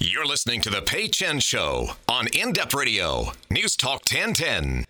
You're listening to the Pei Chen Show on In Depth Radio, News Talk 1010.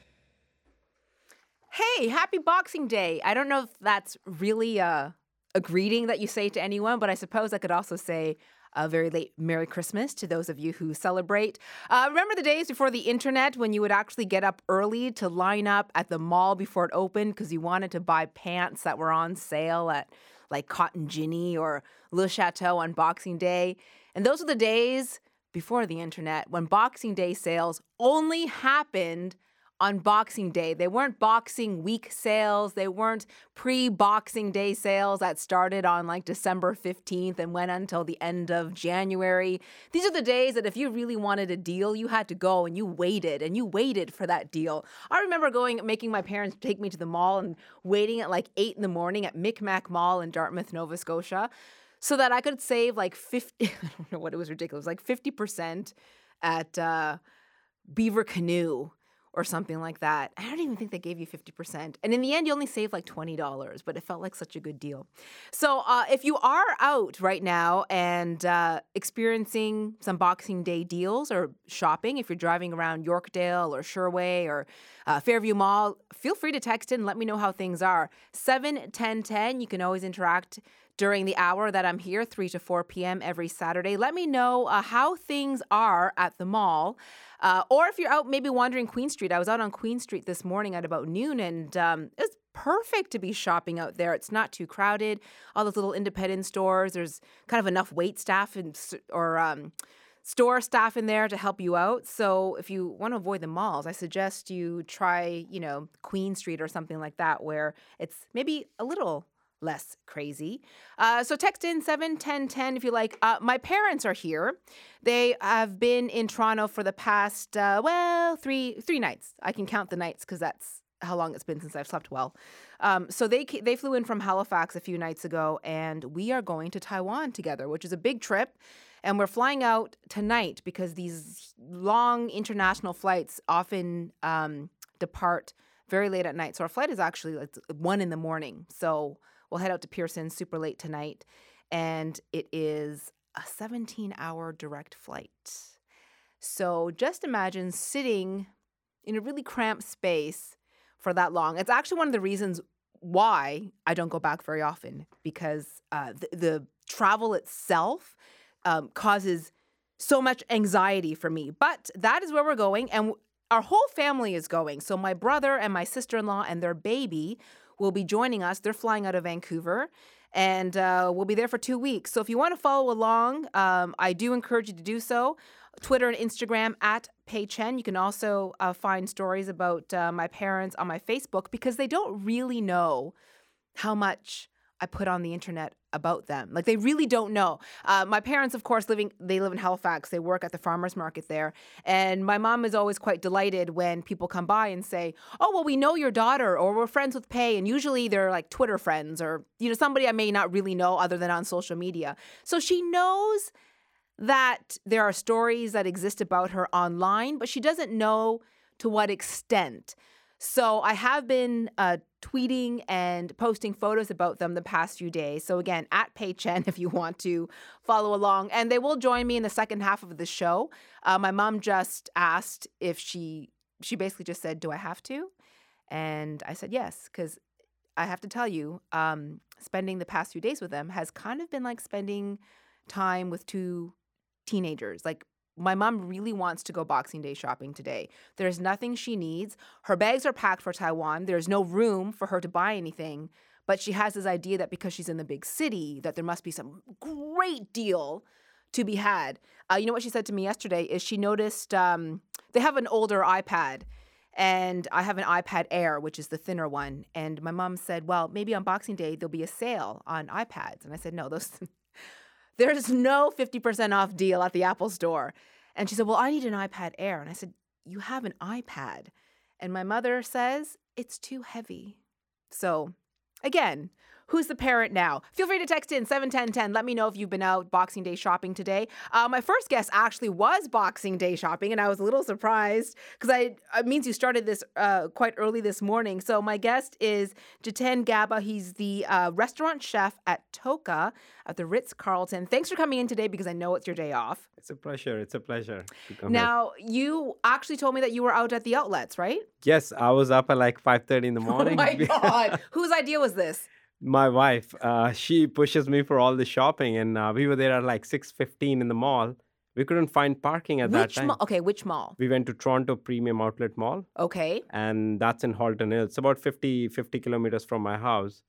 Hey, happy Boxing Day. I don't know if that's really a, a greeting that you say to anyone, but I suppose I could also say a very late Merry Christmas to those of you who celebrate. Uh, remember the days before the internet when you would actually get up early to line up at the mall before it opened because you wanted to buy pants that were on sale at like Cotton Ginny or Le Chateau on Boxing Day? And those are the days before the internet when Boxing Day sales only happened on Boxing Day. They weren't Boxing Week sales, they weren't pre Boxing Day sales that started on like December 15th and went until the end of January. These are the days that if you really wanted a deal, you had to go and you waited and you waited for that deal. I remember going, making my parents take me to the mall and waiting at like 8 in the morning at Micmac Mall in Dartmouth, Nova Scotia. So that I could save like 50, I don't know what it was ridiculous, like 50% at uh, Beaver Canoe or something like that. I don't even think they gave you 50%. And in the end, you only saved like $20, but it felt like such a good deal. So uh, if you are out right now and uh, experiencing some Boxing Day deals or shopping, if you're driving around Yorkdale or Sherway or uh, Fairview Mall, feel free to text in let me know how things are. 71010, you can always interact during the hour that I'm here, 3 to 4 p.m. every Saturday. Let me know uh, how things are at the mall. Uh, or if you're out maybe wandering Queen Street. I was out on Queen Street this morning at about noon and um, it's perfect to be shopping out there. It's not too crowded. All those little independent stores, there's kind of enough wait staff and or um, store staff in there to help you out. So if you want to avoid the malls, I suggest you try, you know, Queen Street or something like that where it's maybe a little less crazy. Uh, so text in 71010 if you like. Uh, my parents are here. They have been in Toronto for the past, uh, well, three three nights. I can count the nights because that's how long it's been since I've slept well. Um, so they they flew in from Halifax a few nights ago, and we are going to Taiwan together, which is a big trip. And we're flying out tonight because these long international flights often um, depart very late at night. So our flight is actually like one in the morning. So We'll head out to Pearson super late tonight, and it is a 17 hour direct flight. So just imagine sitting in a really cramped space for that long. It's actually one of the reasons why I don't go back very often because uh, the, the, travel itself um, causes so much anxiety for me. But that is where we're going, and our whole family is going. So my brother and my sister in law and their baby will be joining us. They're flying out of Vancouver and uh, we'll be there for two weeks. So if you want to follow along, um, I do encourage you to do so. Twitter and Instagram at Pei Chen. You can also uh, find stories about uh, my parents on my Facebook because they don't really know how much I put on the internet about them. Like they really don't know. Uh, my parents, of course, living they live in Halifax. They work at the farmers market there, and my mom is always quite delighted when people come by and say, "Oh, well, we know your daughter, or we're friends with Pei." And usually they're like Twitter friends, or you know somebody I may not really know other than on social media. So she knows that there are stories that exist about her online, but she doesn't know to what extent. So I have been uh, tweeting and posting photos about them the past few days. So again, at Pei Chen if you want to follow along. And they will join me in the second half of the show. Uh, my mom just asked if she, she basically just said, Do I have to? And I said yes, because I have to tell you, um, spending the past few days with them has kind of been like spending time with two teenagers. Like my mom really wants to go Boxing Day shopping today. There's nothing she needs. Her bags are packed for Taiwan. There's no room for her to buy anything. But she has this idea that because she's in the big city, that there must be some great deal to be had. Uh, you know what she said to me yesterday is she noticed um, they have an older iPad, and I have an iPad Air, which is the thinner one. And my mom said, "Well, maybe on Boxing Day there'll be a sale on iPads." And I said, "No, those there's no 50% off deal at the Apple store. And she said, Well, I need an iPad Air. And I said, You have an iPad. And my mother says, It's too heavy. So, again, Who's the parent now? Feel free to text in 71010. Let me know if you've been out Boxing Day shopping today. Uh, my first guess actually was Boxing Day shopping, and I was a little surprised because I it means you started this uh, quite early this morning. So my guest is Jitin Gaba. He's the uh, restaurant chef at TOCA at the Ritz Carlton. Thanks for coming in today because I know it's your day off. It's a pleasure. It's a pleasure. to come here. Now you actually told me that you were out at the outlets, right? yes, I was up at like 5:30 in the morning. Oh my god! Whose idea was this? My wife, uh, she pushes me for all the shopping, and uh, we were there at like 6:15 in the mall. We couldn't find parking at that Which time. mall? Okay, which mall? We went to Toronto Premium Outlet Mall, Okay. and that's in Halton Hills. It's about 50 50 kilometers from my house.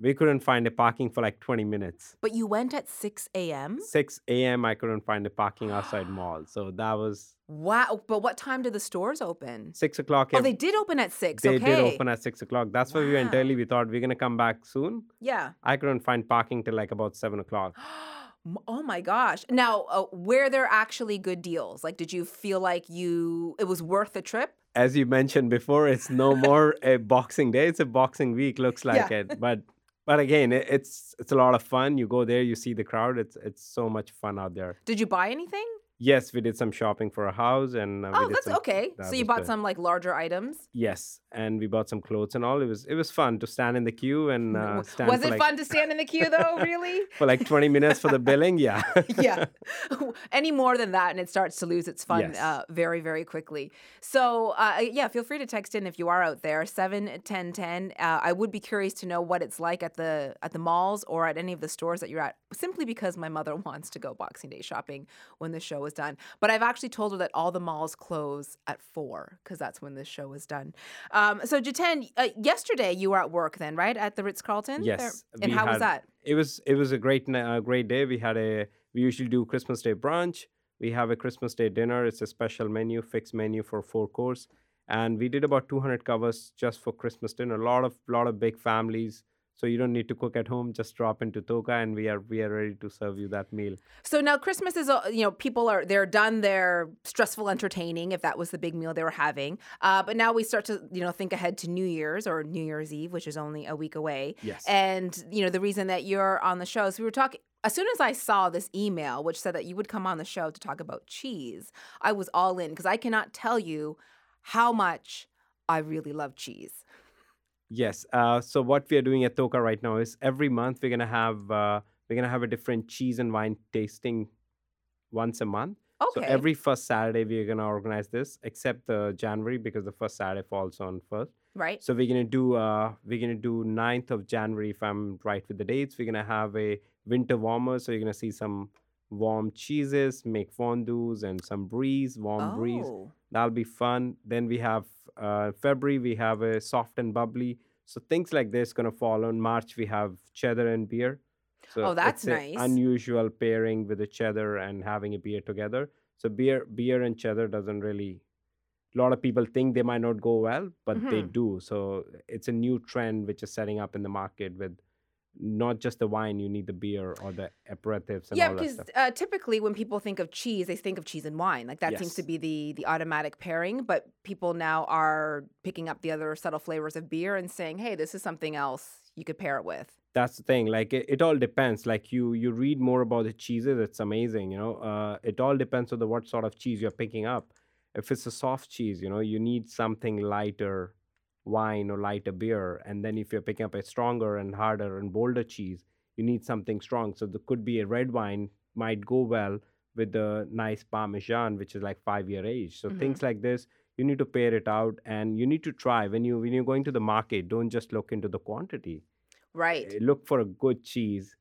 We couldn't find a parking for like 20 minutes. But you went at 6 a.m.? 6 a.m. I couldn't find a parking outside mall, so that was Wow. But what time did the stores open? six o'clock. Oh, they did open at 6. they okay. did open at six o'clock. That's why we went Wow. early. We thought we're gonna come back soon. Yeah. I couldn't find parking till like about seven o'clock. Oh my gosh. Now, uh, were there actually good deals? Like, did you feel like you it was worth the trip? As you mentioned before, it's no more a boxing day; it's a boxing week. Looks like Yeah. it, but but again, it, it's it's a lot of fun. You go there, you see the crowd. It's it's so much fun out there. Did you buy anything? Yes, we did some shopping for a house, and uh, Oh, that's some- okay. that So you bought good. some like larger items. Yes, and we bought some clothes and all. It was it was fun to stand in the queue and uh, stand was it like, fun to stand in the queue though, really? for like twenty minutes for the billing. Yeah, yeah. Any more than that, and it starts to lose its fun Yes. uh, very, very quickly. So, uh, yeah, feel free to text in if you are out there. Seven ten ten. Uh, I would be curious to know what it's like at the at the malls or at any of the stores that you're at. Simply because my mother wants to go Boxing Day shopping when the show is done. But I've actually told her that all the malls close at four because that's when the show is done. Um, so, Jitin, uh, yesterday you were at work then, right, at the Ritz Carlton? Yes, And we how was that? it was it was a great uh, great day. We had a we usually do Christmas Day brunch. We have a Christmas Day dinner. It's a special menu, fixed menu for four course, and we did about 200 covers just for Christmas dinner. A lot of lot of big families, so you don't need to cook at home. Just drop into TOCA, and we are we are ready to serve you that meal. So now Christmas is, you know, people are they're done their stressful entertaining if that was the big meal they were having. Uh, but now we start to, you know, think ahead to New Year's or New Year's Eve, which is only a week away. Yes. And you know, the reason that you're on the show, so we were talking. As soon as I saw this email, which said that you would come on the show to talk about cheese, I was all in because I cannot tell you how much I really love cheese. Yes. Uh, so what we are doing at TOCA right now is every month we're gonna have uh, we're gonna have a different cheese and wine tasting once a month. Okay. So every first Saturday we're gonna organize this, except the January because the first Saturday falls on first. right. So we're gonna do uh we're gonna do 9th of January if I'm right with the dates. We're gonna have a winter warmer, so you're gonna see some warm cheeses, make fondues and some bries, warm bries. Oh. That'll be fun. Then we have uh, February, we have a soft and bubbly. So things like this gonna fall on March. We have cheddar and beer. So Oh, that's nice. Unusual pairing with the cheddar and having a beer together. So beer, beer and cheddar doesn't really. A lot of people think they might not go well, but they Mhm. do. So it's a new trend which is setting up in the market with not just the wine. You need the beer or the aperitifs and Yeah, all that because uh, typically when people think of cheese, they think of cheese and wine. Like that seems to be the the automatic pairing. But people now are picking up the other subtle flavors of beer and saying, "Hey, this is something else you could pair it with." that's the thing like it, it all depends like you you read more about the cheeses it's amazing you know uh, it all depends on the what sort of cheese you're picking up if it's a soft cheese you know you need something lighter wine or lighter beer and then if you're picking up a stronger and harder and bolder cheese you need something strong so there could be a red wine might go well with the nice parmesan which is like five year age so Mhm. things like this you need to pair it out and you need to try when you when you're going to the market don't just look into the quantity Right. uh, look for a good cheese,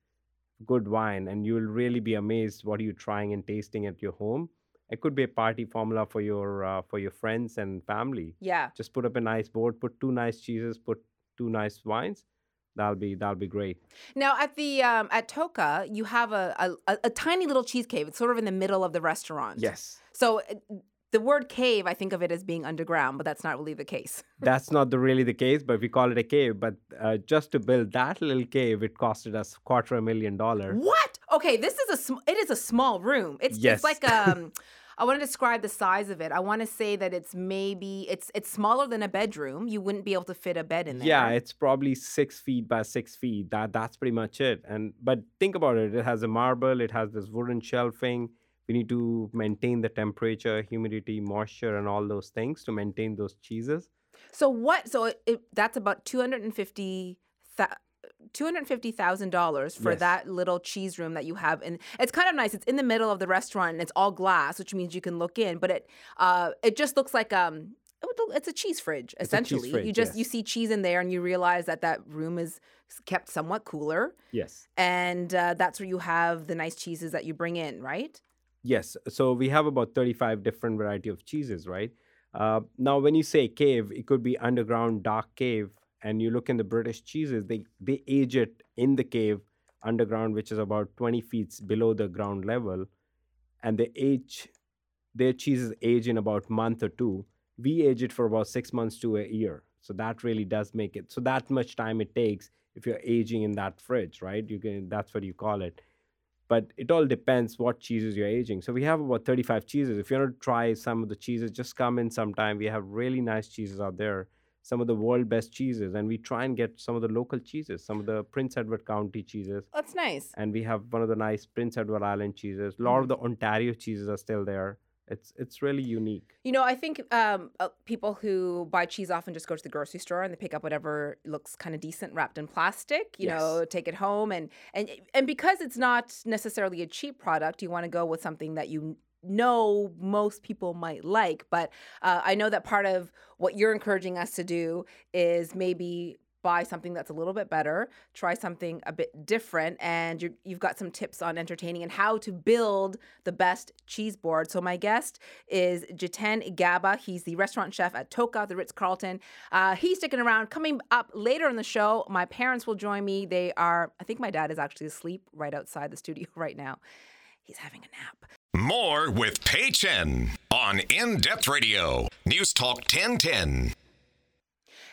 good wine, and you'll really be amazed what you're trying and tasting at your home. It could be a party formula for your uh, for your friends and family. Yeah. Just put up a nice board, put two nice cheeses, put two nice wines. That'll be that'll be great. Now at the um, at TOCA, you have a, a a tiny little cheese cave. It's sort of in the middle of the restaurant. Yes, So uh, the word cave, I think of it as being underground, but that's not really the case. that's not the, really the case, but we call it a cave. But uh, just to build that little cave, it costed us quarter a million dollar. What? Okay, this is a sm- it is a small room. It's Yes. it's like um I want to describe the size of it. I want to say that it's maybe it's it's smaller than a bedroom. You wouldn't be able to fit a bed in there. Yeah, it's probably six feet by six feet. That that's pretty much it. And but think about it. It has a marble. It has this wooden shelving. We need to maintain the temperature, humidity, moisture, and all those things to maintain those cheeses. So what? So it, it, that's about two hundred and fifty. Two hundred fifty thousand dollars for Yes. that little cheese room that you have, and it's kind of nice. It's in the middle of the restaurant, and it's all glass, which means you can look in. But it, uh, it just looks like um, it would look- it's a cheese fridge a cheese essentially. you fridge, just you see cheese in there, and you realize that that room is kept somewhat cooler, Yes. and uh, that's where you have the nice cheeses that you bring in, right? Yes. So we have about 35 different variety of cheeses, right? Uh, now, when you say cave, it could be underground dark cave, and you look in the British cheeses, they they age it in the cave underground, which is about 20 feet below the ground level, and they age their cheeses age in about month or two. We age it for about six months to a year, so that really does make it. So that much time it takes if you're aging in that fridge, right? You can that's what you call it but it all depends what cheeses you're aging. So we have about 35 cheeses. If you want to try some of the cheeses, just come in sometime. We have really nice cheeses out there, some of the world best cheeses, and we try and get some of the local cheeses, some of the Prince Edward County cheeses. That's nice. And we have one of the nice Prince Edward Island cheeses. A lot of the Ontario cheeses are still there. It's it's really unique. You know, I think um, uh, people who buy cheese often just go to the grocery store and they pick up whatever looks kind of decent wrapped in plastic. You know, take it home and and and because it's not necessarily a cheap product, you want to go with something that you know most people might like. But uh, I know that part of what you're encouraging us to do is maybe buy something that's a little bit better, try something a bit different, and you you've got some tips on entertaining and how to build the best cheese board. So my guest is Jitin Gaba. He's the restaurant chef at TOCA, the Ritz Carlton. Uh, he's sticking around. Coming up later in the show, my parents will join me. They are, I think my dad is actually asleep right outside the studio right now. He's having a nap. More with Pei Chen on In Depth Radio, News Talk 1010.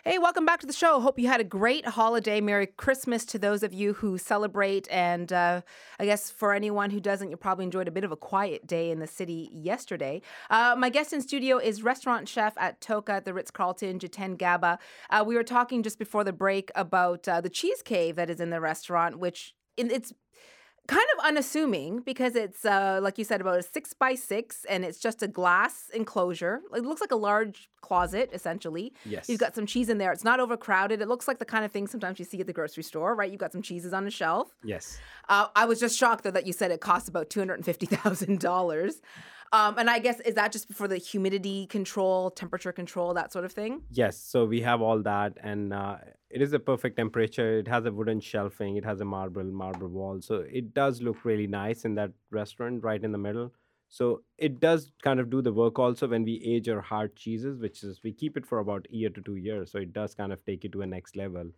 Hey, welcome back to the show. Hope you had a great holiday. Merry Christmas to those of you who celebrate. And uh, I guess for anyone who doesn't, you probably enjoyed a bit of a quiet day in the city yesterday. Uh, my guest in studio is restaurant chef at TOCA at the Ritz Carlton, Jitin Gaba. Uh, we were talking just before the break about uh, the cheese cave that is in the restaurant, which it's kind of unassuming because it's uh, like you said about a six by six and it's just a glass enclosure. It looks like a large closet essentially. Yes. you've got some cheese in there. It's not overcrowded. It looks like the kind of thing sometimes you see at the grocery store right? You've got some cheeses on the shelf. Yes. uh, i was just shocked though that you said it costs about $250000 um, and i guess is that just for the humidity control temperature control that sort of thing Yes, so we have all that, and uh, it is a perfect temperature. It has a wooden shelving, it has a marble marble wall, so it does look really nice in that restaurant right in the middle. So it does kind of do the work also when we age our hard cheeses, which is we keep it for about a year to two years. So it does kind of take it to a next level.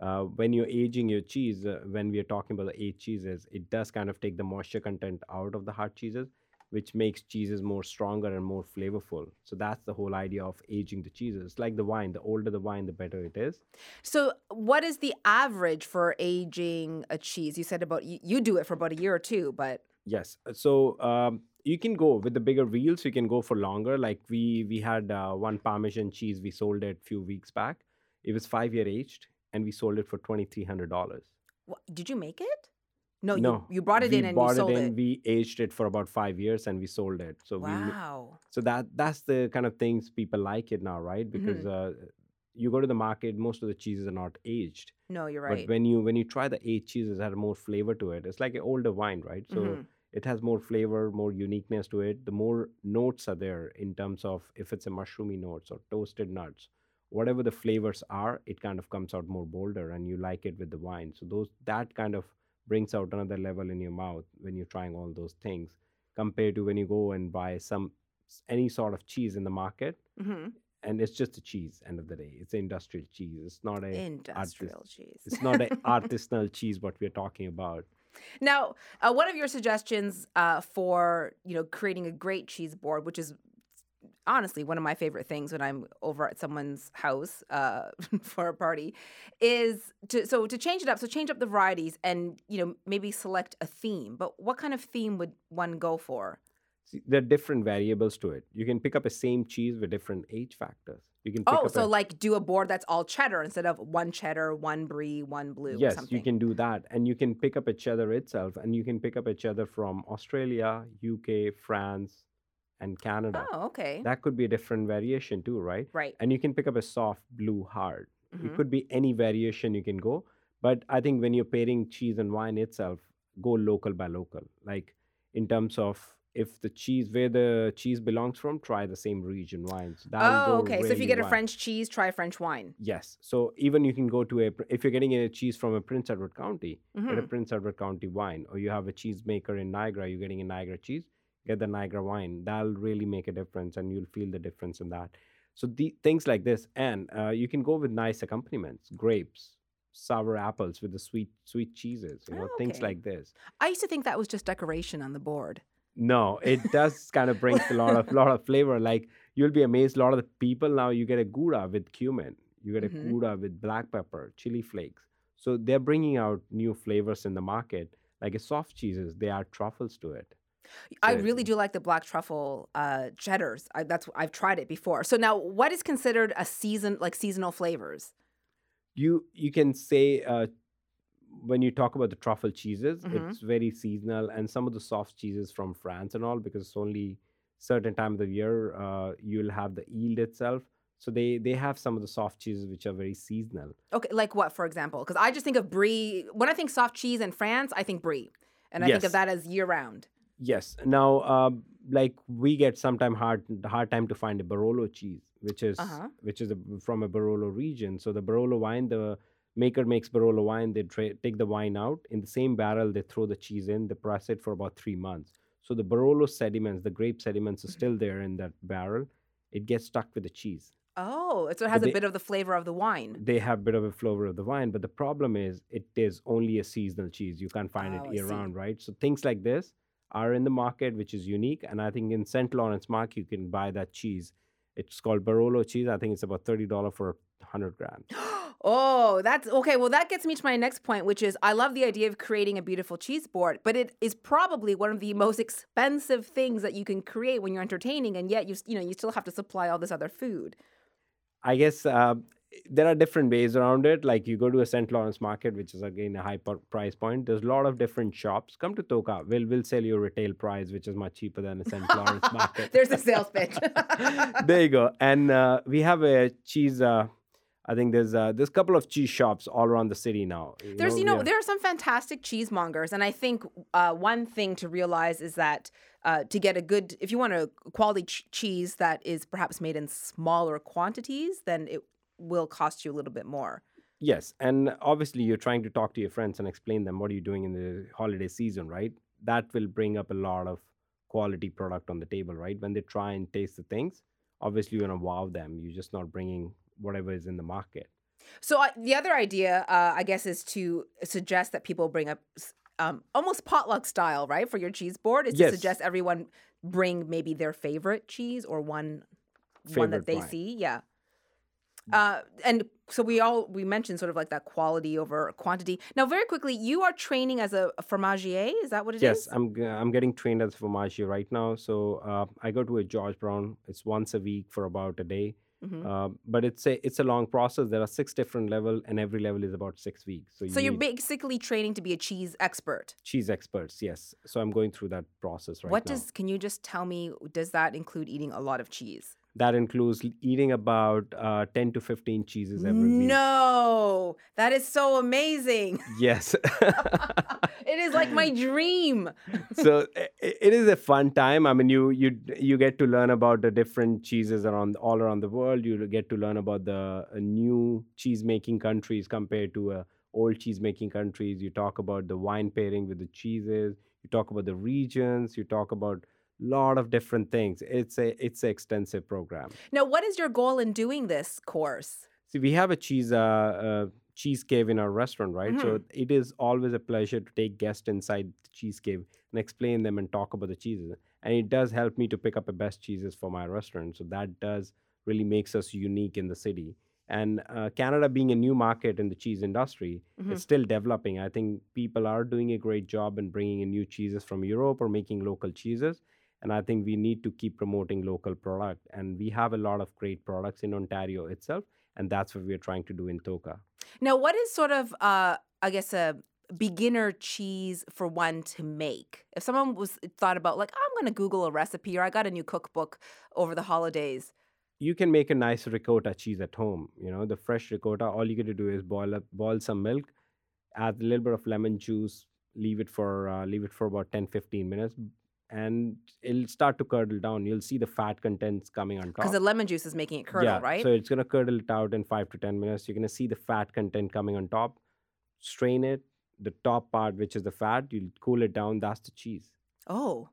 Uh, when you're aging your cheese, uh, when we are talking about the aged cheeses, it does kind of take the moisture content out of the hard cheeses, which makes cheeses more stronger and more flavorful. So that's the whole idea of aging the cheeses. Like the wine, the older the wine, the better it is. so what is the average for aging a cheese you said about you, you do it for about a year or two but Yes. So um, you can go with the bigger wheels. You can go for longer. Like we we had uh, one Parmesan cheese. We sold it a few weeks back. It was five year aged, and we sold it for twenty three hundred dollars. Did you make it? No, no, you, you brought it we in and bought you sold it it. We aged it for about five years, and we sold it. So we wow. so that that's the kind of things people like it now, right? Because Mm-hmm. uh, you go to the market, most of the cheeses are not aged. No, you're right. But when you when you try the aged cheeses, that have more flavor to it. It's like an older wine, right? So Mhm. it has more flavor, more uniqueness to it. The more notes are there in terms of if it's a mushroomy notes or toasted nuts, whatever the flavors are, it kind of comes out more bolder, and you like it with the wine. So those that kind of brings out another level in your mouth when you're trying all those things, compared to when you go and buy some any sort of cheese in the market hmm and it's just a cheese end of the day. It's an industrial cheese. It's not a Industrial cheese. it's not an artisanal cheese what we're talking about. Now, uh, one of your suggestions uh, for you know creating a great cheese board, which is honestly one of my favorite things when I'm over at someone's house uh, for a party, is to so to change it up. So change up the varieties and you know maybe select a theme. But what kind of theme would one go for? See, there are different variables to it. You can pick up a same cheese with different age factors. You can pick Oh, so a, like do a board that's all cheddar instead of one cheddar, one brie, one blue. yes, something. you can do that, and you can pick up a cheddar itself, and you can pick up a cheddar from Australia, UK, France, and Canada. Oh, okay. That could be a different variation too, right? right. And you can pick up a soft blue hard. Mhm. It could be any variation you can go. But I think when you're pairing cheese and wine itself, go local by local. Like in terms of if the cheese, where the cheese belongs from, try the same region wines. That'll Oh, okay. So if you really get a. French cheese, try French wine. Yes. So even you can go to a, if you're getting a cheese from a Prince Edward County, get a. Prince Edward County wine, or you have a cheesemaker in Niagara, you're getting a Niagara cheese, get the Niagara wine. That'll really make a difference, and you'll feel the difference in that. So the things like this, and uh, you can go with nice accompaniments, grapes, sour apples with the sweet sweet cheeses, you know, Oh, things like this. I used to think that was just decoration on the board. No, it does kind of brings a lot of lot of flavor. Like you'll be amazed. A lot of the people now you get a gouda with cumin, you get a Mhm. gouda with black pepper, chili flakes. So they're bringing out new flavors in the market. Like a soft cheeses, they add truffles to it. I really do like the black truffle uh, cheddars. I, that's I've tried it before. So now, what is considered a season like seasonal flavors? You you can say uh, when you talk about the truffle cheeses, Mhm. it's very seasonal, and some of the soft cheeses from France and all because it's only certain time of the year uh, you'll have the yield itself. So they they have some of the soft cheeses which are very seasonal. Okay, like what, for example? Because I just think of brie. When I think soft cheese in France, I think brie, and I think of that as year round. Yes. Now, uh, like we get sometime hard hard time to find a Barolo cheese, which is Uh-huh. which is a, from a Barolo region. So the Barolo wine, the maker makes Barolo wine. They tra- take the wine out in the same barrel. They throw the cheese in. They press it for about three months. So the Barolo sediments, the grape sediments, are still there in that barrel. It gets stuck with the cheese. Oh, so it has a they- bit of the flavor of the wine. They have a bit of a flavor of the wine, but the problem is it is only a seasonal cheese. You can't find Oh, it year round, right? So things like this are in the market, which is unique. And I think in St. Lawrence Mark, you can buy that cheese. It's called Barolo cheese. I think it's about thirty dollars for hundred grams. Oh, that's okay. Well, that gets me to my next point, which is I love the idea of creating a beautiful cheese board, but it is probably one of the most expensive things that you can create when you're entertaining, and yet you you know you still have to supply all this other food. I guess uh, there are different ways around it. Like you go to a St. Lawrence market, which is again a high price point. There's a lot of different shops. Come to TOCA. We'll we'll sell you a retail price, which is much cheaper than a St. Lawrence market. There's a sales pitch. there you go. And uh, we have a cheese. Uh, I think there's uh, there's a couple of cheese shops all around the city now. There's, you know, have- there are some fantastic cheesemongers, and I think uh, one thing to realize is that uh, to get a good, if you want a quality ch- cheese that is perhaps made in smaller quantities, then it will cost you a little bit more. Yes, and obviously you're trying to talk to your friends and explain them what are you doing in the holiday season, right? That will bring up a lot of quality product on the table, right? When they try and taste the things, obviously you want to wow them. You're just not bringing whatever is in the market. So uh, the other idea, uh, I guess, is to suggest that people bring up um, almost potluck style, right, for your cheese board. Is Yes. to suggest everyone bring maybe their favorite cheese or one one that they wine. see. Yeah. Uh, and so we all we mentioned sort of like that quality over quantity. Now, very quickly, you are training as a, fromager. Is that what it is? yes, I'm I'm getting trained as a fromager right now. So uh, I go to a George Brown. It's once a week for about a day. Mhm. Uh, but it's a it's a long process. There are six different level, and every level is about six weeks. So, you So you you're basically training to be a cheese expert. cheese experts. Yes. So I'm going through that process right what now. What does? Can you just tell me? Does that include eating a lot of cheese? That includes eating about uh, 10 to 15 cheeses every week. No, that is so amazing. Yes. it is like my dream. so i- i- it is a fun time. I mean, you you you get to learn about the different cheeses around all around the world. You get to learn about the uh, new cheese making countries compared to uh, old cheese making countries. You talk about the wine pairing with the cheeses. You talk about the regions. You talk about lot of different things. It's a it's an extensive program. Now, what is your goal in doing this course? See, we have a cheese uh, uh, cheese cave in our restaurant, right? So it is always a pleasure to take guests inside the cheese cave and explain them and talk about the cheeses. And it does help me to pick up the best cheeses for my restaurant. So that does really makes us unique in the city. And uh, Canada being a new market in the cheese industry, Mhm. it's still developing. I think people are doing a great job in bringing in new cheeses from Europe or making local cheeses. And i think we need to keep promoting local product and we have a lot of great products in ontario itself and that's what we're trying to do in TOCA Now, what is sort of, uh, I guess, a beginner cheese for one to make? If someone was thought about, like, I'm going to Google a recipe or I got a new cookbook over the holidays. you can make a nice ricotta cheese at home you know the fresh ricotta all you got to do is boil up boil some milk add a little bit of lemon juice leave it for uh, leave it for about 10 15 minutes and it'll start to curdle down you'll see the fat contents coming on top Because the lemon juice is making it curdle, yeah, right? So it's gonna curdle it out in five to ten minutes. You're gonna see the fat content coming on top. Strain it. The top part, which is the fat, you'll cool it down. That's the cheese. oh,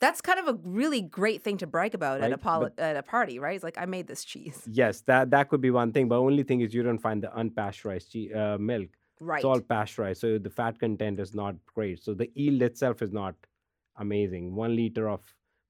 that's kind of a really great thing to brag about at a poli- but- at a party, right? It's like I made this cheese, Yes, that that could be one thing. But only thing is you don't find the unpasteurized uh, milk. right? It's all pasteurized, so the fat content is not great. So the yield itself is not amazing. One liter of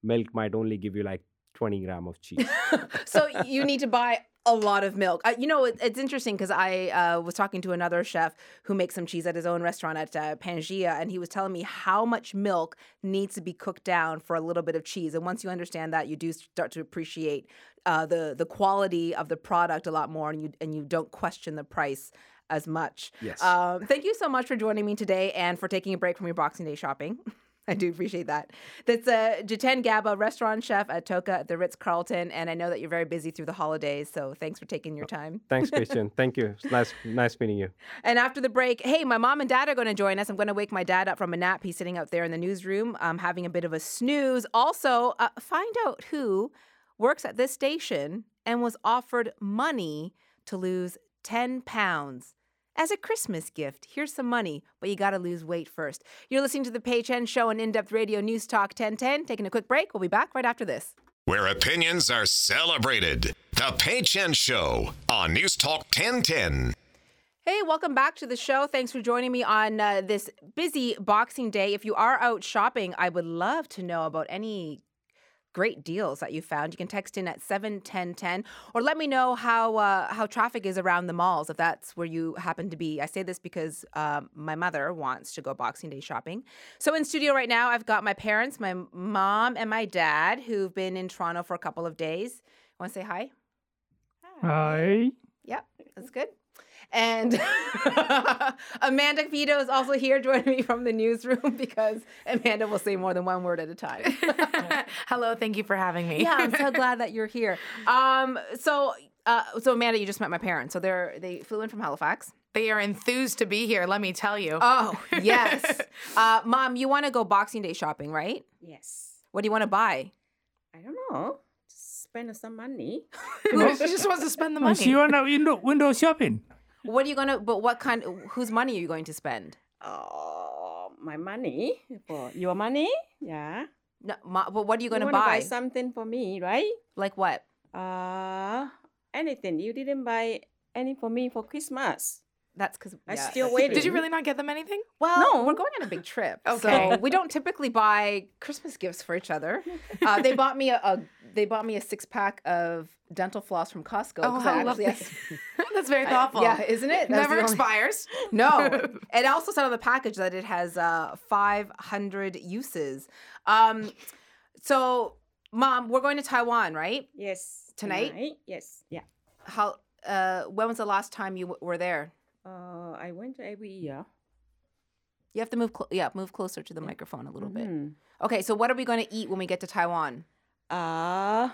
milk might only give you like 20 gram of cheese. so you need to buy a lot of milk. Uh, you know, it, it's interesting because I uh, was talking to another chef who makes some cheese at his own restaurant at uh, Pangea, and he was telling me how much milk needs to be cooked down for a little bit of cheese. And once you understand that, you do start to appreciate uh, the the quality of the product a lot more, and you and you don't question the price as much. Yes. Um, thank you so much for joining me today and for taking a break from your Boxing Day shopping. I do appreciate that. That's uh, Jitin Gaba, restaurant chef at TOCA at the Ritz Carlton, and I know that you're very busy through the holidays, so thanks for taking your time. Thanks, Christian. Thank you. It's nice, nice meeting you. And after the break, hey, my mom and dad are going to join us. I'm going to wake my dad up from a nap. He's sitting out there in the newsroom, um, having a bit of a snooze. Also, uh, find out who works at this station and was offered money to lose 10 pounds. As a Christmas gift, here's some money, but you got to lose weight first. You're listening to the Pei Chen Show on In Depth Radio News Talk 1010. Taking a quick break. We'll be back right after this. Where opinions are celebrated. The Pei Chen Show on News Talk 1010. Hey, welcome back to the show. Thanks for joining me on uh, this busy Boxing Day. If you are out shopping, I would love to know about any great deals that you found. You can text in at 71010 or let me know how uh, how traffic is around the malls if that's where you happen to be. I say this because um, my mother wants to go Boxing Day shopping. So in studio right now, I've got my parents, my mom and my dad who've been in Toronto for a couple of days. Want to say hi? Hi. Yep, that's good. And Amanda Vito is also here joining me from the newsroom because Amanda will say more than one word at a time. Hello, thank you for having me. yeah, I'm so glad that you're here. Um, so, uh, so Amanda, you just met my parents. So they're they flew in from Halifax. they are enthused to be here, let me tell you. Oh yes, uh, Mom, you want to go Boxing Day shopping, right? Yes. What do you want to buy? I don't know. Just spend some money. she just wants to spend the Oh, money. so you want to window, window shopping? What are you gonna? But what kind? Whose money are you going to spend? Oh, my money for your money. Yeah. No, Ma, but what are you You going to wanna buy? something for me, right? Like what? Uh, anything. You didn't buy any for me for Christmas. That's because I still wait. Did you really not get them anything? Well, No. we're going on a big trip. Okay. So we don't typically buy Christmas gifts for each other. Uh, they bought me a, a they bought me a six pack of dental floss from Costco. Oh, 'cause how I actually- lovely. That's very thoughtful. yeah, isn't it? That's Never the only- expires. No. it also said on the package that it has uh, 500 uses. Um, so, Mom, we're going to Taiwan, right? Yes. Tonight? Yes. Yeah. How? Uh, when was the last time you w- were there? Uh, I went to every year. You have to move. Cl- yeah, move closer to the microphone a little bit. Mhm. Okay, so what are we going to eat when we get to Taiwan? Uh,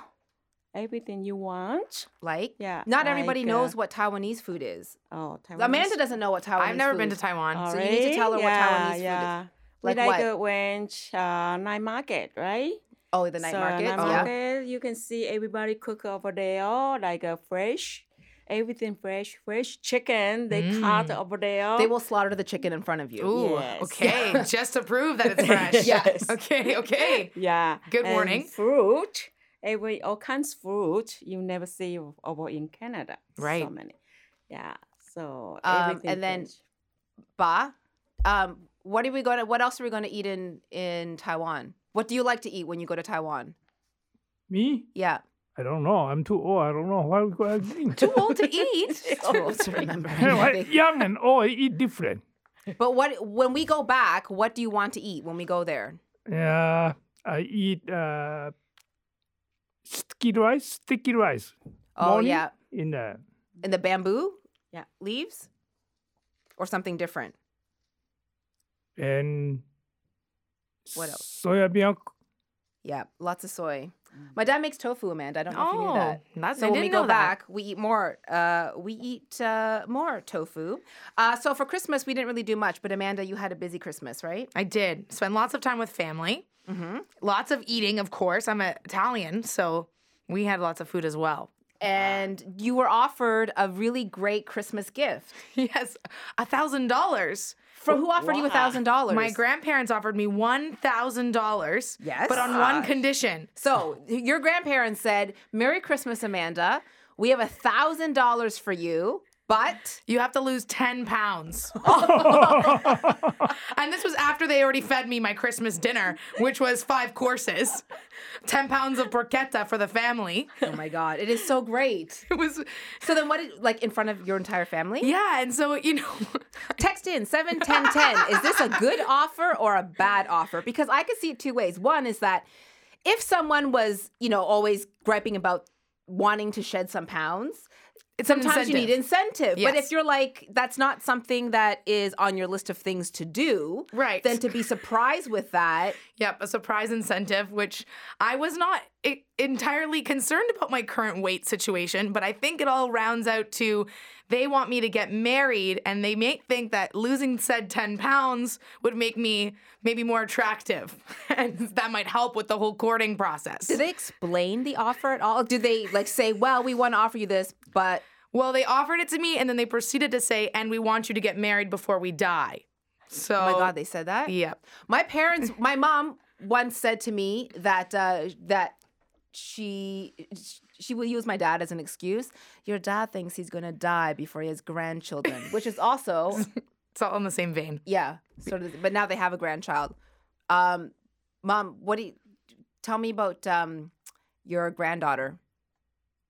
everything you want. Like, Yeah. not everybody like, knows uh, what Taiwanese food is. Oh, Taiwanese. Amanda doesn't know what Taiwanese. I've never been to is. Taiwan. So you need to tell her what yeah, Taiwanese food is. yeah. Like we like what? uh, went uh, night market, right? Oh, the night so market. Night yeah. market, you can see everybody cook over there, like uh, fresh, everything fresh, fresh chicken. They cut Mm. over there. They will slaughter the chicken in front of you. Ooh, Yes. okay. Just to prove that it's fresh. Yes. Okay, okay. Yeah. Good and warning. Fruit, every all kinds of fruit you never see over in Canada. Right. So many. Yeah. So Um, everything. and then- fresh. Ba, um, what are we going to? What else are we going to eat in in Taiwan? What do you like to eat when you go to Taiwan? Me? Yeah, I don't know. I'm too old. I don't know what we going to eat. too old to eat. too old to remember. Well, anything. Young and old eat different. but what when we go back? What do you want to eat when we go there? Yeah. I eat uh, sticky rice, sticky rice. Oh morning yeah, In the in the bamboo. Yeah. leaves, or something different. and What else? soya milk. Yeah, lots of soy. My dad makes tofu, Amanda. I don't know if you knew Oh, that. that's So I when we didn't go know that. back, we eat more. Uh, we eat uh, more tofu. Uh, so for Christmas, we didn't really do much. But Amanda, you had a busy Christmas, right? I did spend lots of time with family. Mm-hmm. Lots of eating, of course. I'm a Italian, so we had lots of food as well. And you were offered a really great Christmas gift. Yes, a thousand dollars. From who offered you a thousand dollars? My grandparents offered me one thousand dollars. Yes. but on one condition. So your grandparents said, "Merry Christmas, Amanda. We have a thousand dollars for you, but You have to lose 10 pounds. and this was after they already fed me my Christmas dinner, which was five courses, 10 pounds of porchetta for the family. oh my god, it is so great." It was, So then, what did like in front of your entire family? yeah. And so, you know, Text in seven ten ten. Is this a good offer or a bad offer? Because I could see it two ways. One is that if someone was, you know, always griping about wanting to shed some pounds, sometimes you need incentive. But if you're like, that's not something that is on your list of things to do, Right. Then to be surprised with that, Yep, a surprise incentive, which I was not entirely concerned about my current weight situation, but I think it all rounds out to they want me to get married and they may think that losing said 10 pounds would make me maybe more attractive. and that might help with the whole courting process. did they explain the offer at all? Did they like say, well, we want to offer you this, but well, they offered it to me and then they proceeded to say, and we want you to get married before we die. So, oh my God, they said that? Yeah, My parents, my mom once said to me that uh, that she she will use my dad as an excuse. Your dad thinks he's gonna die before he has grandchildren, which is also It's all in the same vein. yeah, sort of. But now they have a grandchild. Um, mom, what do you tell me about um, your granddaughter,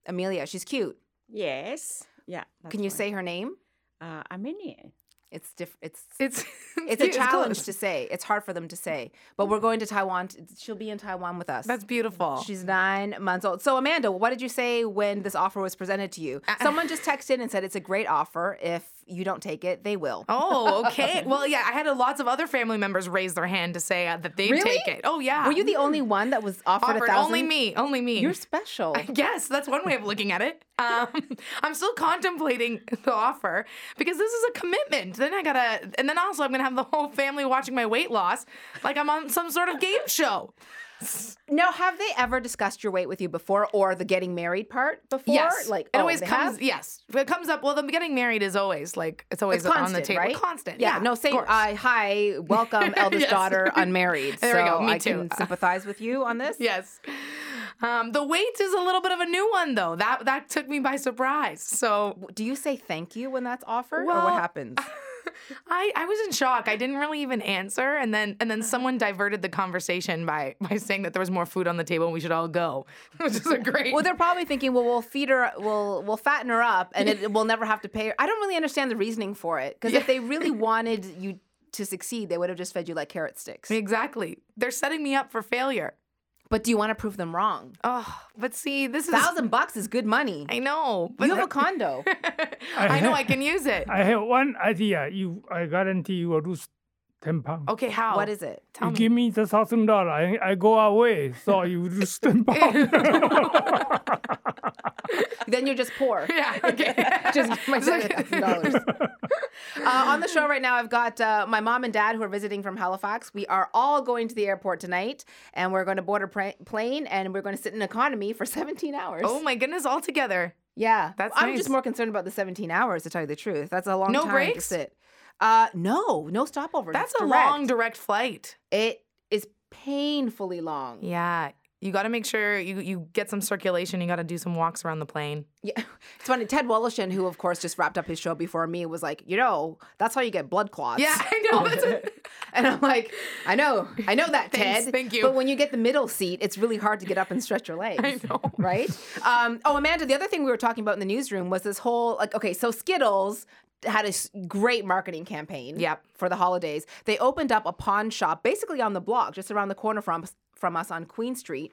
Amelia? She's cute. Yes. Yeah. Can you that's say her name? right. Uh, Armenia. It's diff- It's It's it's a challenge close. to say. It's hard for them to say. But we're going to Taiwan. t- She'll be in Taiwan with us. That's beautiful. She's nine months old. So, Amanda, what did you say when this offer was presented to you? Uh, Someone just texted and said it's a great offer. If you don't take it, they will. Oh, okay. well, yeah, I had lots of other family members raise their hand to say uh, that they'd Really? take it. Oh, yeah. Were you the only one that was offered, a offered? thousand? Only me. Only me. You're special. I guess that's one way of looking at it. Um, I'm still contemplating the offer because this is a commitment. Then I gotta, and then also I'm gonna have the whole family watching my weight loss, like I'm on some sort of game show. now, have they ever discussed your weight with you before, or the getting married part before? Yes, like it oh, always comes. have? Yes, it comes up. Well, the getting married is always like it's always It's on the table. right? Constant. Yeah, Yeah, no, say uh, hi, welcome, eldest Yes. daughter, unmarried. There we so go, me I too. can sympathize with you on this. Yes. Um, the weight is a little bit of a new one though. That that took me by surprise. So Do you say thank you when that's offered, or what happens? I, I was in shock. I didn't really even answer, and then and then someone uh-huh. diverted the conversation by by saying that there was more food on the table and we should all go, which is a great. Well, they're probably thinking, well, we'll feed her, we'll we'll fatten her up, and it, we'll never have to pay her. I don't really understand the reasoning for it because if they really wanted you to succeed, they would have just fed you like carrot sticks. exactly. They're setting me up for failure. But do you want to prove them wrong? Oh, but see, this is Thousand bucks is good money. I know, but You have a condo. I know I can use it. I have one idea. You, I guarantee you will lose ten pounds. Okay, how? What is it? Tell you me. give me the thousand dollar. I, I go away, so you lose ten pounds. Then you're just poor. Yeah. Okay. just give my $7,000. Uh, on the show right now, I've got uh, my mom and dad who are visiting from Halifax. We are all going to the airport tonight, and we're going to board a pra- plane, and we're going to sit in economy for 17 hours. oh my goodness, all together. Yeah, That's I'm nice. just more concerned about the 17 hours to tell you the truth. That's a long No time breaks? to sit. Uh, no, no stopovers. That's It's a direct. long direct flight. It is painfully long. Yeah. You got to make sure you, you get some circulation. You got to do some walks around the plane. Yeah, it's funny. Ted Woloshyn, who of course just wrapped up his show before me, was like, you know, that's how you get blood clots. Yeah, I know. And I'm like, I know, I know that, Thanks, Ted. thank you. But when you get the middle seat, it's really hard to get up and stretch your legs. I know. Right? Um, oh, Amanda, the other thing we were talking about in the newsroom was this whole like, okay, so Skittles had a great marketing campaign. Yep. For the holidays, they opened up a pawn shop basically on the block, just around the corner from from us on Queen Street.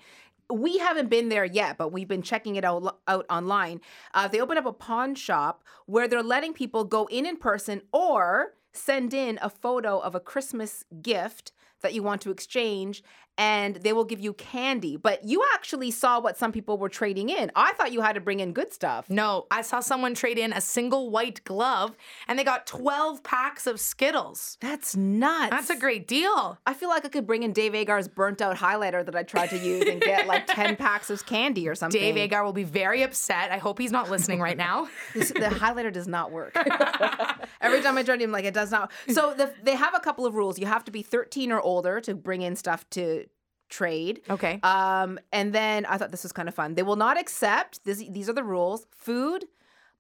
We haven't been there yet, but we've been checking it out out online. Uh, they opened up a pawn shop where they're letting people go in in person or send in a photo of a Christmas gift that you want to exchange and they will give you candy. But you actually saw what some people were trading in. I thought you had to bring in good stuff. No, I saw someone trade in a single white glove and they got 12 packs of Skittles. That's nuts. That's a great deal. I feel like I could bring in Dave Agar's burnt out highlighter that I tried to use and get like 10 packs of candy or something. Dave Agar will be very upset. I hope he's not listening right now. This- the highlighter does not work. Every time I try to, I'm like, it does not. So the, they have a couple of rules. You have to be 13 or older to bring in stuff to trade. Okay. Um, and then I thought this was kind of fun. They will not accept this. These are the rules: food,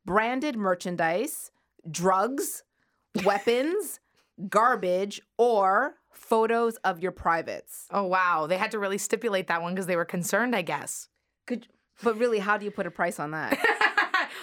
branded merchandise, drugs, weapons, garbage, or photos of your privates. Oh, wow. They had to really stipulate that one because they were concerned, I guess. Could, but really, how do you put a price on that?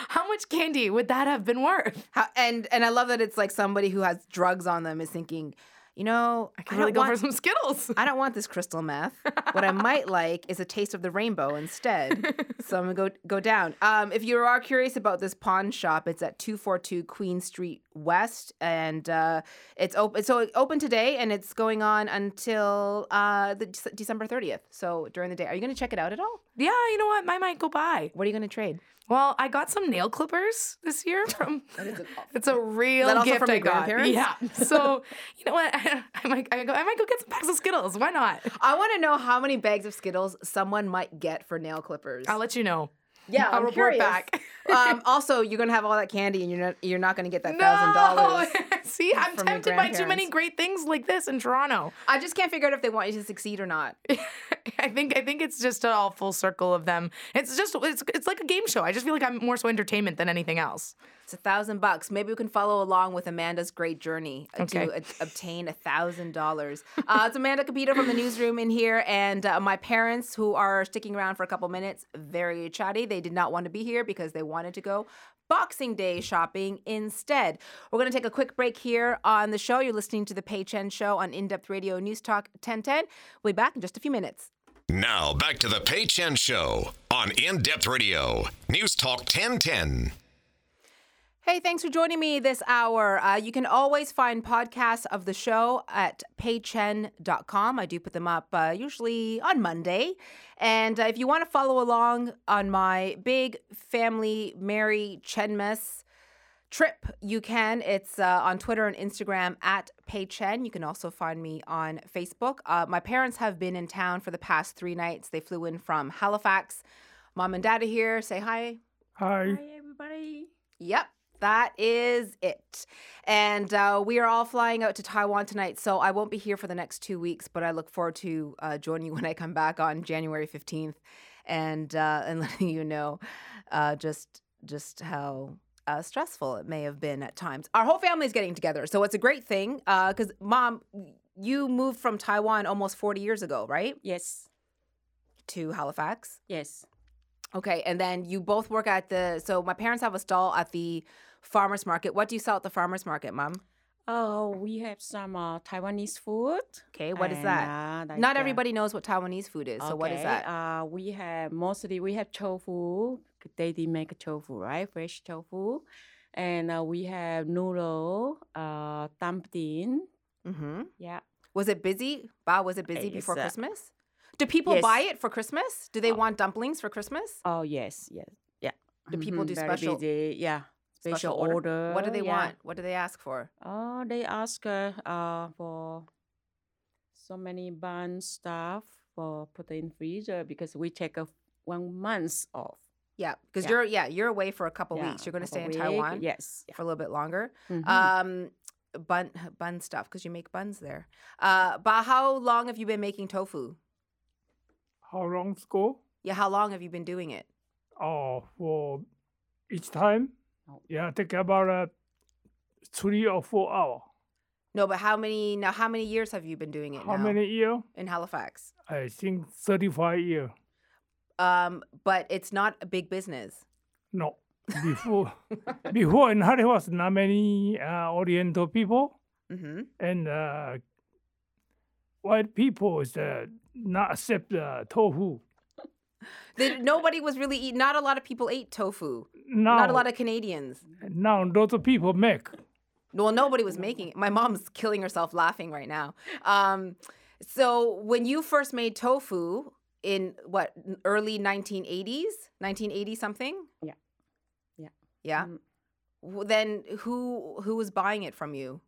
How much candy would that have been worth? How, and and I love that it's like somebody who has drugs on them is thinking, you know, I, I really go want, for some Skittles. I don't want this crystal meth. what I might like is a taste of the rainbow instead. so I'm gonna go go down. Um, if you are curious about this pawn shop, it's at 242 Queen Street West, and uh, it's open. So it's open today, and it's going on until uh, the Dec- December 30th. So during the day, are you gonna check it out at all? Yeah, you know what? I might go buy. What are you gonna trade? Well, I got some nail clippers this year from. It's a real gift from I got. Yeah. So you know what? I, might I, go, I might go get some packs of Skittles. Why not? I want to know how many bags of Skittles someone might get for nail clippers. I'll let you know. Yeah, I'll I'm report curious. back. um, also, you're gonna have all that candy, and you're not you're not gonna get that thousand dollars. See, I'm tempted by too many great things like this in Toronto. I just can't figure out if they want you to succeed or not. I think I think it's just all full circle of them. It's just it's it's like a game show. I just feel like I'm more so entertainment than anything else. It's a thousand bucks. Maybe we can follow along with Amanda's great journey Okay. to a- obtain a thousand dollars. Uh, It's Amanda Capito from the newsroom in here, and uh, my parents who are sticking around for a couple minutes, very chatty. They did not want to be here because they wanted to go Boxing Day shopping instead. We're going to take a quick break here on the show. You're listening to the Pei Chen Show on In Depth Radio News Talk 1010. We'll be back in just a few minutes. Now back to the Pei Chen Show on In Depth Radio, News Talk 1010. Hey, thanks for joining me this hour. Uh, you can always find podcasts of the show at peichen.com. I do put them up uh, usually on Monday. And uh, if you want to follow along on my big family Merry Chenmas trip, you can. It's uh, on Twitter and Instagram at Pei Chen. You can also find me on Facebook. Uh, my parents have been in town for the past three nights. They flew in from Halifax. Mom and dad are here. Say hi. Hi. Hi, everybody. Yep, that is it. And uh, we are all flying out to Taiwan tonight, so I won't be here for the next two weeks, but I look forward to uh, joining you when I come back on January 15th and, uh, and letting you know uh, just, just how. Uh, stressful it may have been at times. Our whole family is getting together, so it's a great thing. Because, mom, you moved from Taiwan almost 40 years ago, right? Yes, To Halifax. yes. Okay, and then you both work at the. So my parents have a stall at the farmers market. What do you sell at the farmers market, mom? Oh, we have some uh, Taiwanese food. Okay, what is and, that? uh, like, Not uh, everybody knows what Taiwanese food is. So what is that? Uh, we have mostly we have tofu. They did make tofu, right? Fresh tofu, and uh, we have noodle, uh, dumpling. mm-hmm. Yeah. Was it busy? Wow, was it busy Yes, before uh, Christmas? Do people yes. buy it for Christmas? Do they Uh, want dumplings for Christmas? Oh yes, yes, yeah. Do people Mhm, do very special- busy, Yeah. Special, order. What do they yeah. want? What do they ask for? Oh, they ask uh, uh for so many bun stuff for put in freezer because we take a one month off. Yeah, because Yeah. you're yeah you're away for a couple Yeah, weeks. You're going to stay in week, Taiwan Yes. for a little bit longer. Mhm. Um, bun bun stuff because you make buns there. Uh, but how long have you been making tofu? How long ago? Yeah, how long have you been doing it? Oh, for each time? Oh. Yeah, take about uh, three or four hours. No, but how many now? How many years have you been doing it How now many year? in Halifax? I think 35 year. Um, but it's not a big business. No. Before, before in Halifax, not many uh, Oriental people. Mm-hmm. And uh, white people is uh, not accept uh, tofu. That nobody was really eating. Not a lot of people ate tofu. Now, Not a lot of Canadians. now lots of people make. Well, nobody was making it. My mom's killing herself laughing right now. Um, so when you first made tofu in what early 1980s, 1980 something? Yeah. Yeah. Yeah. W- Then who who was buying it from you?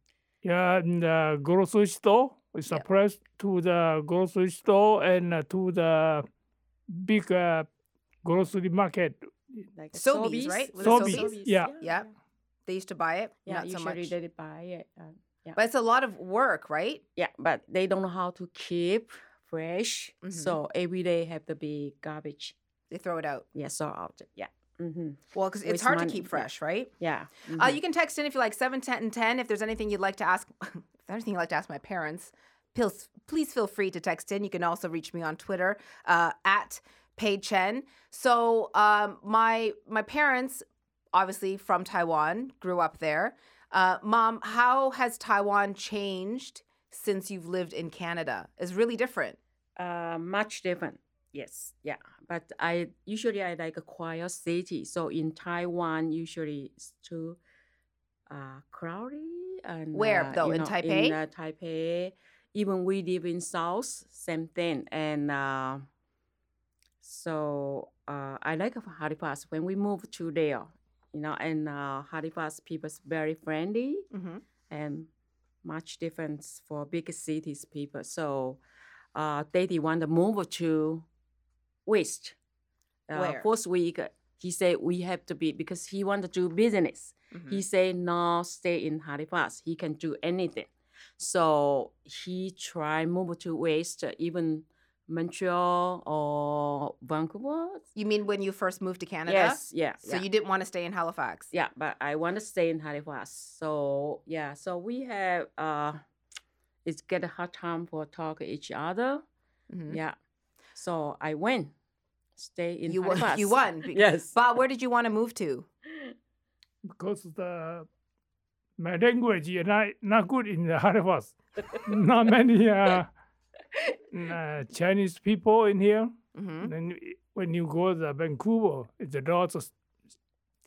Yeah, in the grocery store. We Yeah. suppress to the grocery store and uh, to the big uh, grocery market. Like a Sobeys, right? Was it Sobeys? Sobeys, Yeah. Yeah. They used to buy it. Yeah, not so usually much. they buy it. Uh, yeah. But it's a lot of work, right? yeah, but they don't know how to keep fresh. Mhm. So every day have to be garbage. They throw it out. Yeah, so out. Yeah. Mm-hmm. Well, because it's Waste hard to money, keep yeah. fresh, right? Yeah. Uh, mhm. you can text in if you like 7, 10, and 10. If there's anything you'd like to ask, if there's anything you'd like to ask my parents, please, please feel free to text in. You can also reach me on Twitter uh, at Pei Chen. So um, my my parents, obviously from Taiwan, grew up there. Uh, Mom, how has Taiwan changed since you've lived in Canada? is really different. Uh, much different. Yes, yeah. But I usually I like a quiet city. So in Taiwan, usually it's too uh, crowded. And Where, uh, though? In know, Taipei? In uh, Taipei. Even we live in South, same thing. And uh, so uh, I like Halifax when we moved to there. You know, and uh, Halifax people's very friendly Mm-hmm. and much difference for big cities people. So uh, Daddy want to move to West. Uh, Where? First week, he said we have to be because he want to do business. Mm-hmm. He said no, stay in Halifax. He can do anything. So he try move to West, even Montreal or Vancouver. You mean when you first moved to Canada? Yes, yeah. So yeah. you didn't want to stay in Halifax? Yeah, but I want to stay in Halifax. So yeah, so we have uh, it's get a hard time for talk each other. Mhm. Yeah, so I went, stay in You won. Halifax. You won. Yes. Bob, where did you want to move to? because the my language is not, not good in the Halifax. not many uh, uh, Chinese people in here. hmm Then when you go to Vancouver, it's a lot of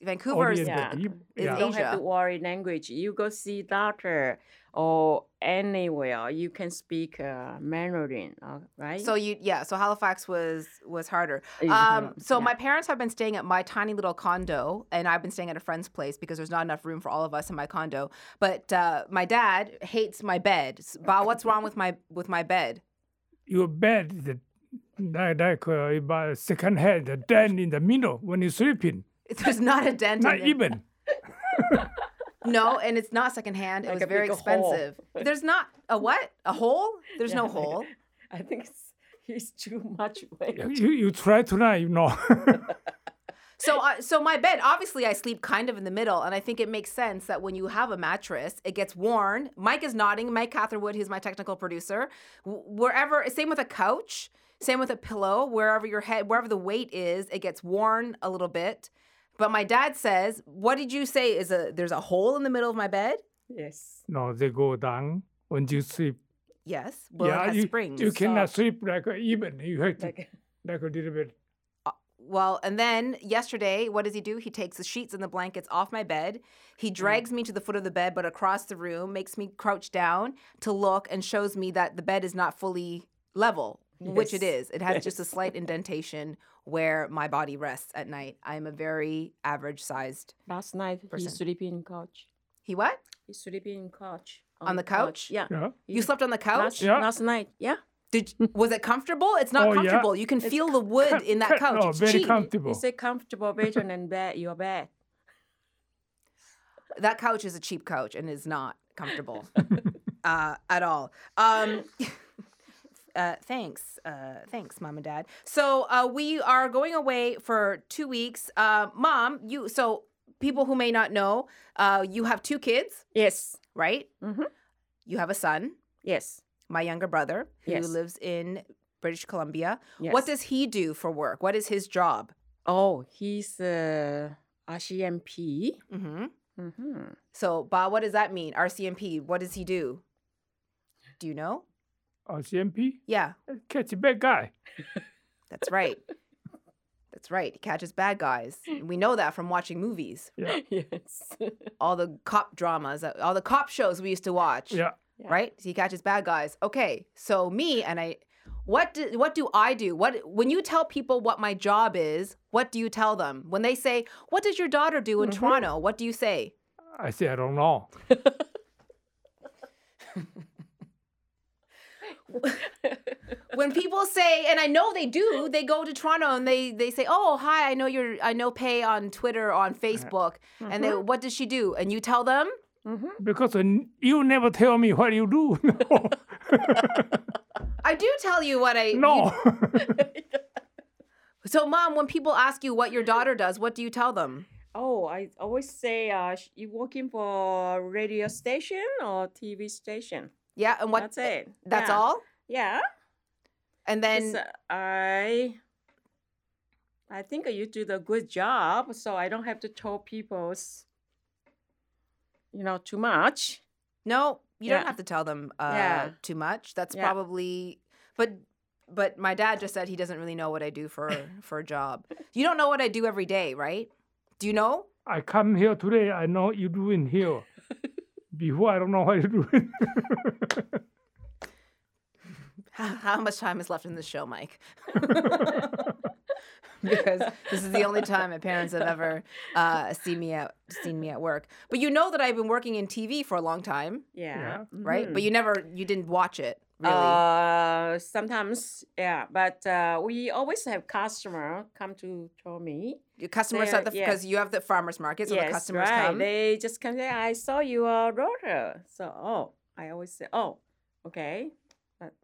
Vancouver is Yeah. people. Yeah. You don't have to worry language. You go see doctor or anywhere you can speak uh, Mandarin, uh, right? so you yeah. So Halifax was was harder. Um, so yeah. my parents have been staying at my tiny little condo, and I've been staying at a friend's place because there's not enough room for all of us in my condo. But uh, my dad hates my bed. S- Bob, what's wrong with my with my bed? Your bed is like, like uh, about second hand, the dent in the middle when you're sleeping. There's not a dent. Not in even. No, and it's not secondhand. It Like was very big hole. expensive. There's not a what? A hole? There's no Yeah, like- hole. I think it's, it's too much weight. You, you try tonight, you know. So, uh, so my bed, obviously, I sleep kind of in the middle, and I think it makes sense that when you have a mattress, it gets worn. Mike is nodding. Mike Catherwood, who's my technical producer. Wherever, same with a couch, same with a pillow. Wherever your head, wherever the weight is, it gets worn a little bit. But my dad says, "What did you say? Is a there's a hole in the middle of my bed?" Yes. no, they go down when you sleep. Yes. Well, it has you, springs. you cannot Soft. sleep like even. You have to Like, like a little bit. Well, and then yesterday, what does he do? He takes the sheets and the blankets off my bed. Mm. He drags me to the foot of the bed, but across the room, makes me crouch down to look and shows me that the bed is not fully level, which it is. It has just a slight indentation where my body rests at night. I am a very average sized. last night Person. he sleeping in couch. He what? He sleeping in couch. On the couch? Yeah. Yeah. You slept on the couch? Last, Yeah. last night. Yeah. Did was it comfortable? It's not Oh, yeah. comfortable. You can It's feel the wood Cut- in that cut- couch. No, it's very cheap. comfortable. It's a comfortable better than bed. Your bed. that couch is a cheap couch and is not comfortable uh, at all. Um, uh, thanks, uh, thanks, mom and dad. So uh, we are going away for two weeks. Uh, mom, you so people who may not know, uh, you have two kids, Yes. right? Mhm. You have a son, Yes. My younger brother, who Yes. lives in British Columbia. Yes. What does he do for work? What is his job? Oh, he's uh, RCMP. hmm Mm-hmm. So, Bob, what does that mean? RCMP. What does he do? Do you know? RCMP? Yeah, catch a bad guy. that's right. That's right. He catches bad guys. We know that from watching movies. Yeah, yes. All the cop dramas, uh, all the cop shows we used to watch. yeah. Yeah. Right? So he catches bad guys. Okay. So me and I what do, what do I do? What when you tell people what my job is, what do you tell them? When they say, "What does your daughter do in mm-hmm. Toronto?" What do you say? I say I don't know. when people say and i know they do they go to toronto and they they say oh hi i know you're i know Pei on twitter on uh-huh. facebook and they mm-hmm. what does she do and you tell them Because uh, you never tell me what you do. No. i do tell you what i no. so mom when people ask you what your daughter does what do you tell them Oh, I always say, uh, you working for radio station or TV station? yeah and what That's it. that's Yeah. all Yeah. and then uh, I I think you do the good job, so I don't have to tell people's you know too much. no you don't have to tell them uh Yeah. too much that's Yeah. probably but but my dad just said he doesn't really know what i do for for a job you don't know what i do every day right do you know I come here today. I know what you doing here. Before I don't know what you doing. How, how much time is left in the show, Mike? because this is the only time my parents have ever uh, seen me at seen me at work. But you know that I've been working in TV for a long time, Yeah. right? But you never, you didn't watch it really. Uh, sometimes, yeah, but uh, we always have customer come to tell me. Your customers at the they're- yeah. because you have the farmers market, so yes, the customers right. come. They just come say, I saw your daughter. So, oh, I always say, oh, okay. But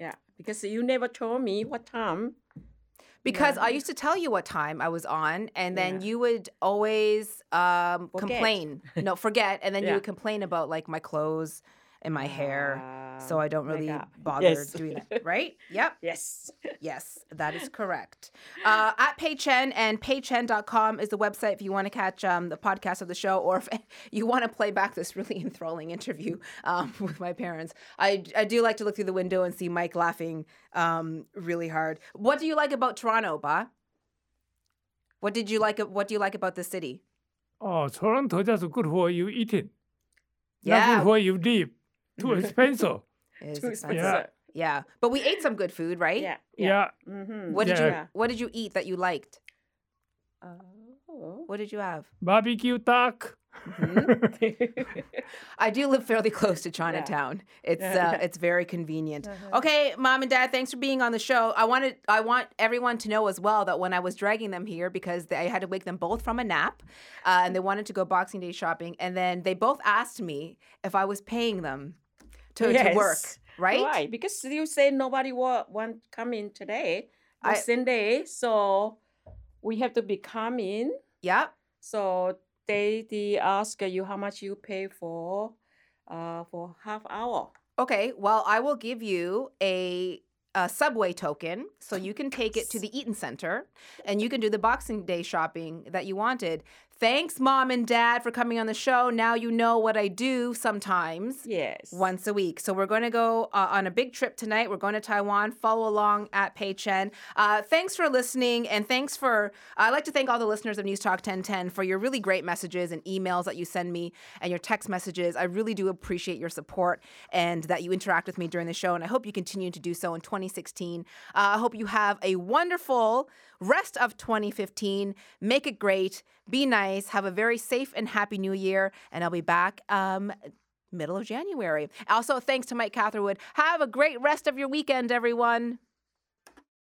yeah, because you never told me what time. Because Yeah. I used to tell you what time I was on, and then Yeah. you would always um, complain. No, forget, and then you would complain about like my clothes and my hair. So Um, I don't really makeup. bother Yes. doing that, right? Yep. Yes. Yes, that is correct. Uh, at Pei Chen and peichen.com is the website if you want to catch um, the podcast of the show or if you want to play back this really enthralling interview um, with my parents. I, I do like to look through the window and see Mike laughing um, really hard. What do you like about Toronto, Ba? What did you like? What do you like about the city? oh, Toronto just good for you eating. Not Yeah, good for you live. Too expensive. it's Too expensive. Yeah. Yeah, but we ate some good food, right? Yeah. Yeah. Mm-hmm. What did Yeah. you What did you eat that you liked? Oh. What did you have? Barbecue duck. I do live fairly close to Chinatown. It's uh, it's very convenient. Okay, mom and dad, thanks for being on the show. I wanted I want everyone to know as well that when I was dragging them here because they, I had to wake them both from a nap, uh, and they wanted to go Boxing Day shopping, and then they both asked me if I was paying them to, to work. Right? Right, because you say nobody wa- want come in today, I, Sunday, so we have to be coming. Yeah. So they they ask you how much you pay for, uh, for half hour. Okay. Well, I will give you a. A subway token, so you can take it to the Eaton Center and you can do the Boxing Day shopping that you wanted. Thanks, mom and dad, for coming on the show. Now you know what I do sometimes. Yes. once a week. So we're going to go uh, on a big trip tonight. We're going to Taiwan. Follow along at Pei Chen. Uh, thanks for listening, and thanks for. I'd like to thank all the listeners of News Talk 1010 for your really great messages and emails that you send me and your text messages. I really do appreciate your support and that you interact with me during the show, and I hope you continue to do so in 2016. Uh, I hope you have a wonderful rest of 2015. Make it great. Be nice. Have a very safe and happy new year, and I'll be back. Um, middle of January. Also, thanks to Mike Catherwood. Have a great rest of your weekend, everyone.